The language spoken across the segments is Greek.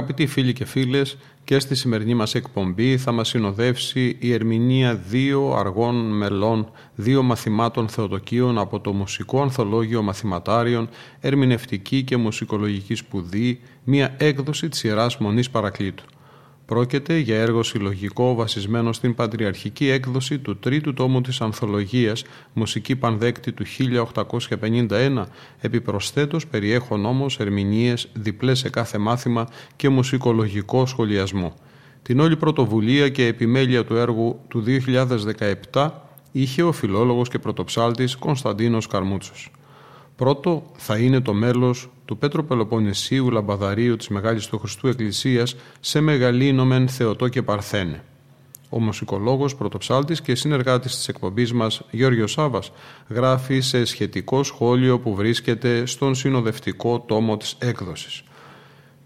Αγαπητοί φίλοι και φίλες, και στη σημερινή μας εκπομπή θα μας συνοδεύσει η ερμηνεία δύο αργών μελών, δύο μαθημάτων θεοτοκίων από το Μουσικό Ανθολόγιο Μαθηματάριων, Ερμηνευτική και Μουσικολογική Σπουδή, μία έκδοση της Ιεράς Μονής Παρακλήτου. Πρόκειται για έργο συλλογικό βασισμένο στην πατριαρχική έκδοση του τρίτου τόμου της Ανθολογίας «Μουσική Πανδέκτη» του 1851, επιπροσθέτως περιέχουν όμως ερμηνείες διπλές σε κάθε μάθημα και μουσικολογικό σχολιασμό. Την όλη πρωτοβουλία και επιμέλεια του έργου του 2017 είχε ο φιλόλογος και πρωτοψάλτης Κωνσταντίνος Καρμούτσος. Πρώτο θα είναι το μέλος του Πέτρο Πελοποννησίου Λαμπαδαρίου της Μεγάλης του Χριστού Εκκλησίας σε Μεγαλύνομεν Θεοτό και Παρθένε. Ο μουσικολόγος, πρωτοψάλτης και συνεργάτης της εκπομπής μας, Γιώργος Σάβας, γράφει σε σχετικό σχόλιο που βρίσκεται στον συνοδευτικό τόμο της έκδοσης.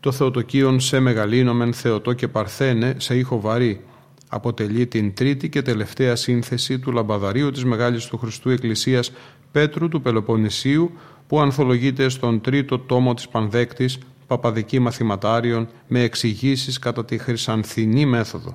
Το Θεοτοκίον σε Μεγαλύνομεν Θεοτό και Παρθένε σε ήχο βαρύ αποτελεί την τρίτη και τελευταία σύνθεση του λαμπαδαρίου της Μεγάλης του Χριστού Εκκλησίας Πέτρου του Πελοποννησίου που ανθολογείται στον τρίτο τόμο της Πανδέκτης Παπαδική Μαθηματάριων με εξηγήσεις κατά τη χρυσανθινή μέθοδο.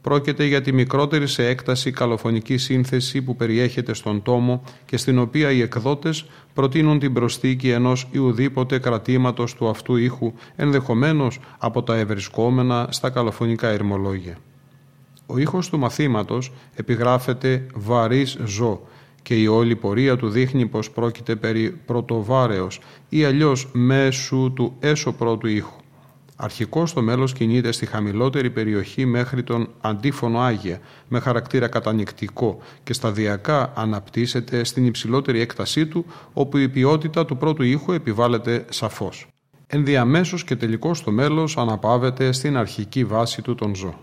Πρόκειται για τη μικρότερη σε έκταση καλοφωνική σύνθεση που περιέχεται στον τόμο και στην οποία οι εκδότες προτείνουν την προσθήκη ενός ιουδήποτε κρατήματος του αυτού ήχου, ενδεχομένως από τα ευρισκόμενα στα καλοφωνικά ερμολόγια. Ο ήχος του μαθήματος επιγράφεται «βαρύς ζω» και η όλη πορεία του δείχνει πως πρόκειται περί πρωτοβάρεως ή αλλιώς μέσου του έσω πρώτου ήχου. Αρχικό το μέλος κινείται στη χαμηλότερη περιοχή μέχρι τον αντίφωνο Άγια με χαρακτήρα κατανικτικό και σταδιακά αναπτύσσεται στην υψηλότερη έκτασή του όπου η ποιότητα του πρώτου ήχου επιβάλλεται σαφώς. Ενδιαμέσως και τελικώς το μέλος αναπαύεται στην αρχική βάση του τον ζω.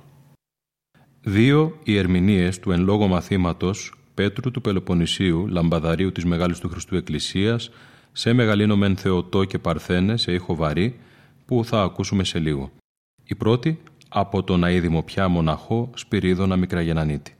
Δύο οι ερμηνείες του εν λόγω μαθήματος Πέτρου του Πελοποννησίου, λαμπαδαρίου της Μεγάλης του Χριστού Εκκλησίας, σε μεγαλύνο μεν Θεοτό και Παρθένε, σε ήχο βαρύ, που θα ακούσουμε σε λίγο. Η πρώτη από τον αίδημο πια μοναχό Σπυρίδωνα Μικραγενανίτη.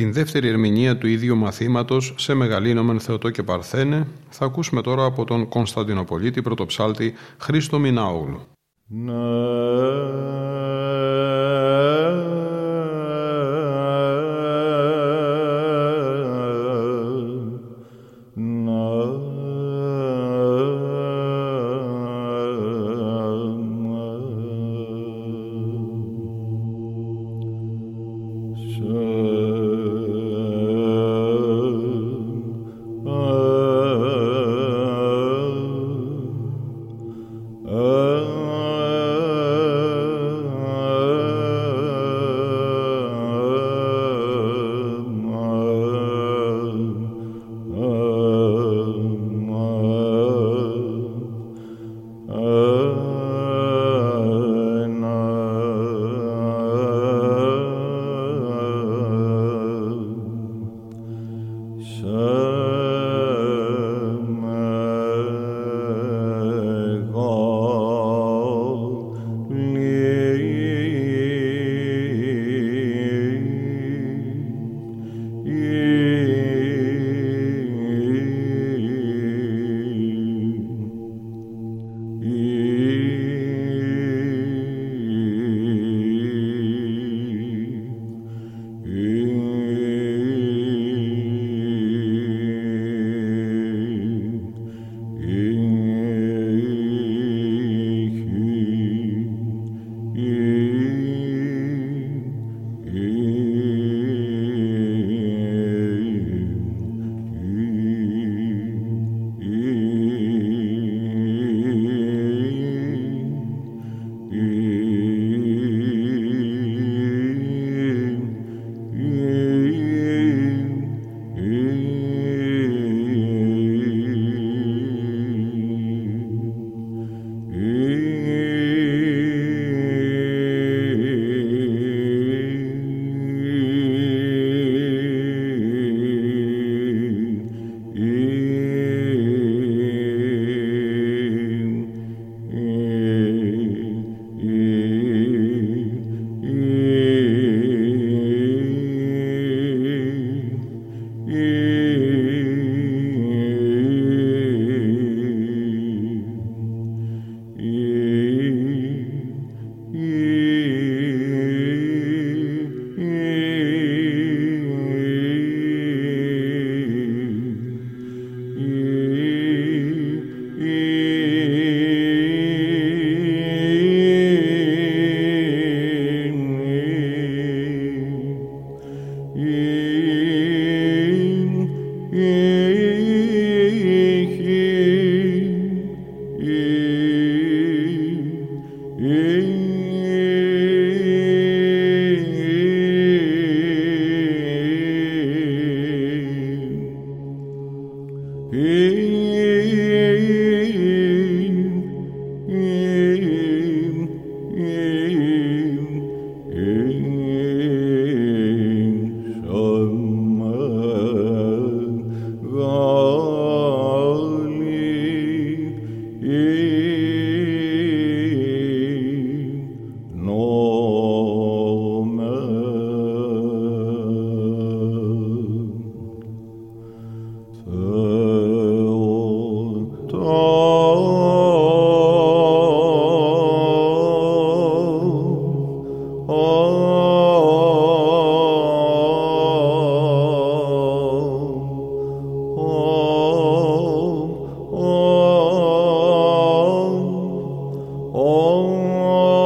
Την δεύτερη ερμηνεία του ίδιου μαθήματος σε Μεγαλύνομεν Θεοτό και Παρθένε θα ακούσουμε τώρα από τον Κωνσταντινοπολίτη πρωτοψάλτη Χρήστο Μινάογλου. Oh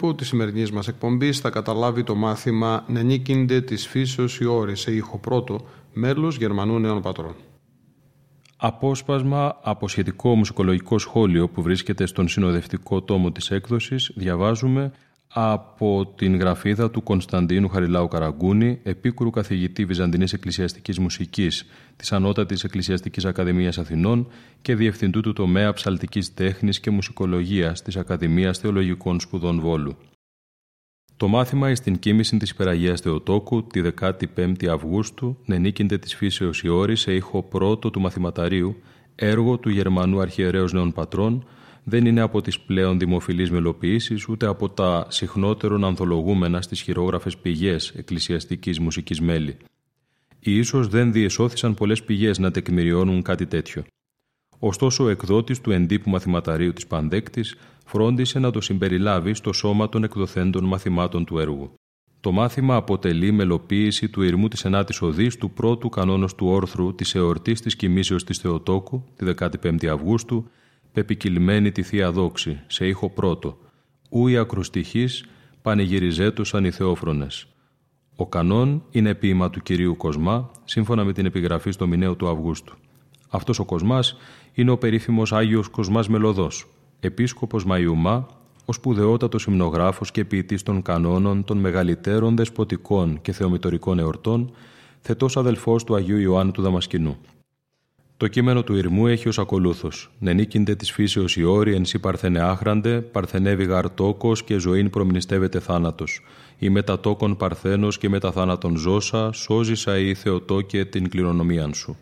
υπόλοιπο της σημερινής μας εκπομπής θα καταλάβει το μάθημα «Νενίκυνται της φύσεως η ώρη» σε ήχο πρώτο, μέλος Γερμανού Νέων Πατρών. Απόσπασμα από σχετικό μουσικολογικό σχόλιο που βρίσκεται στον συνοδευτικό τόμο της έκδοσης διαβάζουμε από την γραφίδα του Κωνσταντίνου Χαριλάου Καραγκούνη, επίκουρου καθηγητή Βυζαντινής Εκκλησιαστικής Μουσικής της Ανώτατης Εκκλησιαστικής Ακαδημίας Αθηνών και διευθυντού του τομέα ψαλτικής τέχνης και μουσικολογίας της Ακαδημίας Θεολογικών Σπουδών Βόλου. Το μάθημα εις την κοίμηση της Υπεραγίας Θεοτόκου τη 15η Αυγούστου νενίκυνται της φύσεως η όρη σε ήχο πρώτο του μαθηματαρίου, έργο του Γερμανού Αρχιερέως Νέων Πατρών, δεν είναι από τις πλέον δημοφιλείς μελοποιήσεις ούτε από τα συχνότερον ανθολογούμενα στις χειρόγραφες πηγές εκκλησιαστικής μουσικής μέλη. Ή ίσως δεν διεσώθησαν πολλές πηγές να τεκμηριώνουν κάτι τέτοιο. Ωστόσο, ο εκδότης του εντύπου μαθηματαρίου της Παντέκτης φρόντισε να το συμπεριλάβει στο σώμα των εκδοθέντων μαθημάτων του έργου. Το μάθημα αποτελεί μελοποίηση του ηρμού της ενάτης οδής του πρώτου κανόνος του όρθρου της εορτής της κοιμήσεως της Θεοτόκου, τη 15η Αυγούστου, πεπικυλμένη τη Θεία Δόξη, σε ήχο πρώτο, ου η ακροστοιχής πανηγυριζέτουσαν οι Θεόφρονες. Ο κανόν είναι ποίημα του Κυρίου Κοσμά, σύμφωνα με την επιγραφή στο μηνέο του Αυγούστου. Αυτός ο Κοσμάς είναι ο περίφημος Άγιος Κοσμάς Μελωδός, επίσκοπος Μαϊουμά, ο σπουδαιότατος υμνογράφος και ποιητής των κανόνων των μεγαλύτερων δεσποτικών και θεομητορικών εορτών, θετός αδελφός του Αγίου Ιωάννου του Δαμασκηνού. Το κείμενο του Ιρμού έχει ως ακολούθος. Νενίκυνται της φύσεως η όρη, εν σύ παρθενε άχραντε, παρθενεύει γαρτόκο και ζωήν προμνηστεύεται θάνατος. Ή μετατόκον παρθένος και μεταθάνατον ζώσα, σώζησα ή θεοτόκε την κληρονομίαν σου.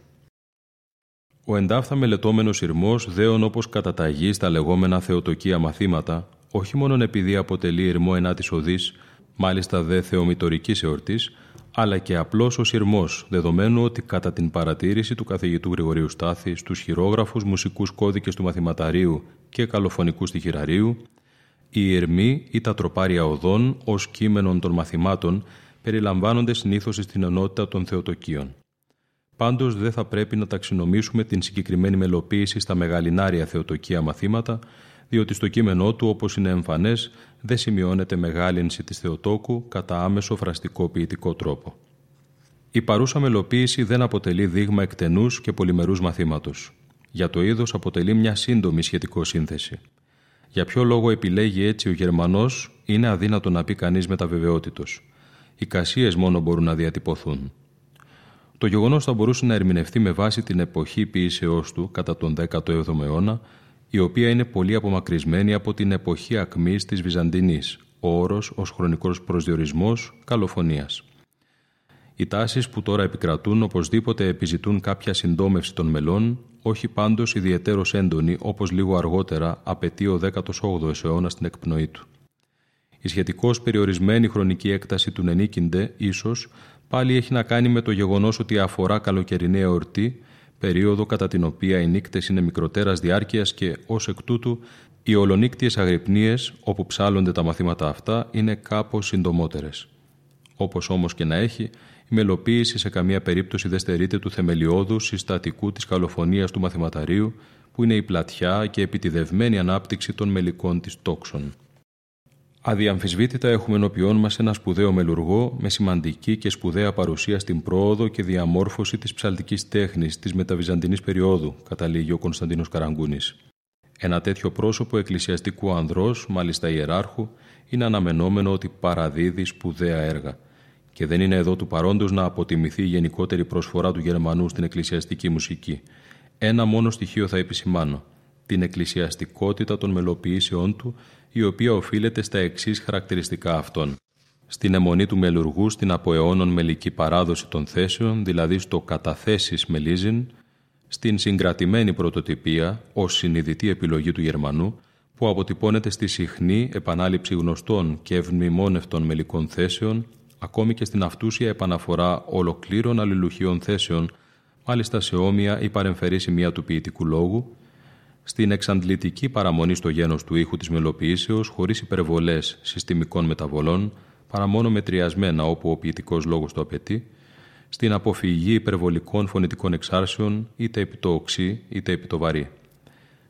Ο εντάφθα μελετώμενο Ιρμό δέον όπως καταταγεί στα λεγόμενα θεοτοκία μαθήματα, όχι μόνο επειδή αποτελεί Ιρμό ενάτη οδής, μάλιστα δε θεομητορικής εορτής, αλλά και απλώς ο σειρμός, δεδομένου ότι κατά την παρατήρηση του καθηγητού Γρηγορίου Στάθη στους χειρόγραφους μουσικούς κώδικες του μαθηματαρίου και καλοφωνικούς στοιχειραρίου, οι ερμοί ή τα τροπάρια οδών ως κείμενων των μαθημάτων περιλαμβάνονται συνήθως στην ενότητα των θεοτοκίων. Πάντως δεν θα πρέπει να ταξινομήσουμε την συγκεκριμένη μελοποίηση στα μεγαλινάρια θεοτοκία μαθήματα, διότι στο κείμενό του, όπως είναι εμφανές, δεν σημειώνεται μεγάλυνση της Θεοτόκου κατά άμεσο φραστικό ποιητικό τρόπο. Η παρούσα μελοποίηση δεν αποτελεί δείγμα εκτενούς και πολυμερούς μαθήματος. Για το είδος αποτελεί μια σύντομη σχετικό σύνθεση. Για ποιο λόγο επιλέγει έτσι ο Γερμανός είναι αδύνατο να πει κανείς με τα βεβαιότητος. Οι κασίες μόνο μπορούν να διατυπωθούν. Το γεγονός θα μπορούσε να ερμηνευτεί με βάση την εποχή ποιήσεώς του κατά τον 17ο αιώνα η οποία είναι πολύ απομακρυσμένη από την εποχή ακμής της Βυζαντινής, ο όρος ως χρονικός προσδιορισμός καλοφωνίας. Οι τάσεις που τώρα επικρατούν οπωσδήποτε επιζητούν κάποια συντόμευση των μελών, όχι πάντως ιδιαιτέρως έντονη όπως λίγο αργότερα απαιτεί ο 18ο αιώνας στην εκπνοή του. Η σχετικώς περιορισμένη χρονική έκταση του Νενίκιντε ίσως πάλι έχει να κάνει με το γεγονός ότι αφορά καλοκαιρινή εορτή περίοδο κατά την οποία οι νύκτες είναι μικροτέρας διάρκειας και ως εκ τούτου οι ολονύκτιες αγρυπνίες όπου ψάλλονται τα μαθήματα αυτά είναι κάπως συντομότερες. Όπως όμως και να έχει, η μελοποίηση σε καμία περίπτωση δεν στερείται του θεμελιώδου συστατικού της καλοφωνίας του μαθηματαρίου που είναι η πλατιά και επιτιδευμένη ανάπτυξη των μελικών της τόξων. Αδιαμφισβήτητα έχουμε ενώπιόν μας ένα σπουδαίο μελουργό με σημαντική και σπουδαία παρουσία στην πρόοδο και διαμόρφωση της ψαλτικής τέχνης της μεταβυζαντινής περίοδου, καταλήγει ο Κωνσταντίνος Καραγκούνης. Ένα τέτοιο πρόσωπο εκκλησιαστικού ανδρός, μάλιστα ιεράρχου, είναι αναμενόμενο ότι παραδίδει σπουδαία έργα. Και δεν είναι εδώ του παρόντος να αποτιμηθεί η γενικότερη προσφορά του Γερμανού στην εκκλησιαστική μουσική. Ένα μόνο στοιχείο θα επισημάνω. Την εκκλησιαστικότητα των μελοποιήσεών του η οποία οφείλεται στα εξής χαρακτηριστικά αυτών. Στην αιμονή του μελουργού στην από αιώνων μελική παράδοση των θέσεων, δηλαδή στο καταθέσεις μελίζιν, στην συγκρατημένη πρωτοτυπία ως συνειδητή επιλογή του Γερμανού, που αποτυπώνεται στη συχνή επανάληψη γνωστών και ευμημόνευτων μελικών θέσεων, ακόμη και στην αυτούσια επαναφορά ολοκλήρων αλληλουχίων θέσεων, μάλιστα σε όμοια ή παρεμφερή σημεία του ποιητικού λόγου, στην εξαντλητική παραμονή στο γένος του ήχου της μελοποιήσεως χωρίς υπερβολές συστημικών μεταβολών, παρά μόνο μετριασμένα όπου ο ποιητικός λόγος το απαιτεί, στην αποφυγή υπερβολικών φωνητικών εξάρσεων είτε επί το οξύ είτε επί το βαρύ.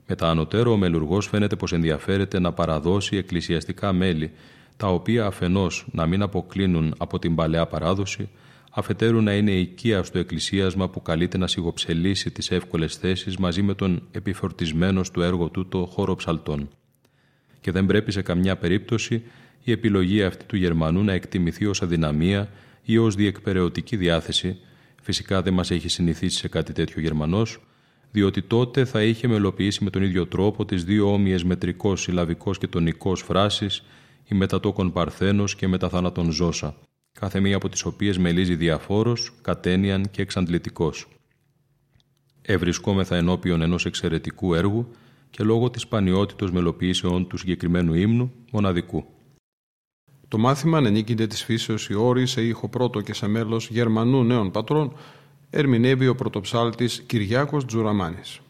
Με τα ανωτέρω ο μελουργός φαίνεται πως ενδιαφέρεται να παραδώσει εκκλησιαστικά μέλη, τα οποία αφενός να μην αποκλίνουν από την παλαιά παράδοση, αφετέρου να είναι οικία στο εκκλησίασμα που καλείται να σιγοψελίσει τις εύκολες θέσεις μαζί με τον επιφορτισμένο του έργο του το χώρο ψαλτών. Και δεν πρέπει σε καμιά περίπτωση η επιλογή αυτή του Γερμανού να εκτιμηθεί ως αδυναμία ή ως διεκπαιρεωτική διάθεση, φυσικά δεν μας έχει συνηθίσει σε κάτι τέτοιο Γερμανός, διότι τότε θα είχε μελοποιήσει με τον ίδιο τρόπο τις δύο όμοιες μετρικός, συλλαβικός και τονικός φράσεις, η μετατόκον Παρθένος και μεταθάνατον Ζώσα, κάθε μία από τις οποίες μελίζει διαφόρος, κατένιαν και εξαντλητικός. Ευρισκόμεθα ενώπιον ενός εξαιρετικού έργου και λόγω της σπανιότητος μελοποιήσεων του συγκεκριμένου ύμνου μοναδικού. Το μάθημα ανενίκηται της φύσεως η όρη σε ήχο πρώτο και σε μέλος Γερμανού νέων πατρών ερμηνεύει ο πρωτοψάλτης Κυριάκος Τζουραμάνης.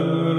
أن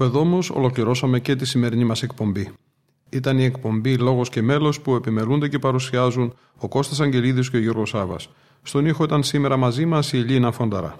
Κάπου εδώ όμως ολοκληρώσαμε και τη σημερινή μας εκπομπή. Ήταν η εκπομπή Λόγος και Μέλος που επιμελούνται και παρουσιάζουν ο Κώστας Αγγελίδης και ο Γιώργος Σάβα. Στον ήχο ήταν σήμερα μαζί μας η Ελίνα Φονταρά.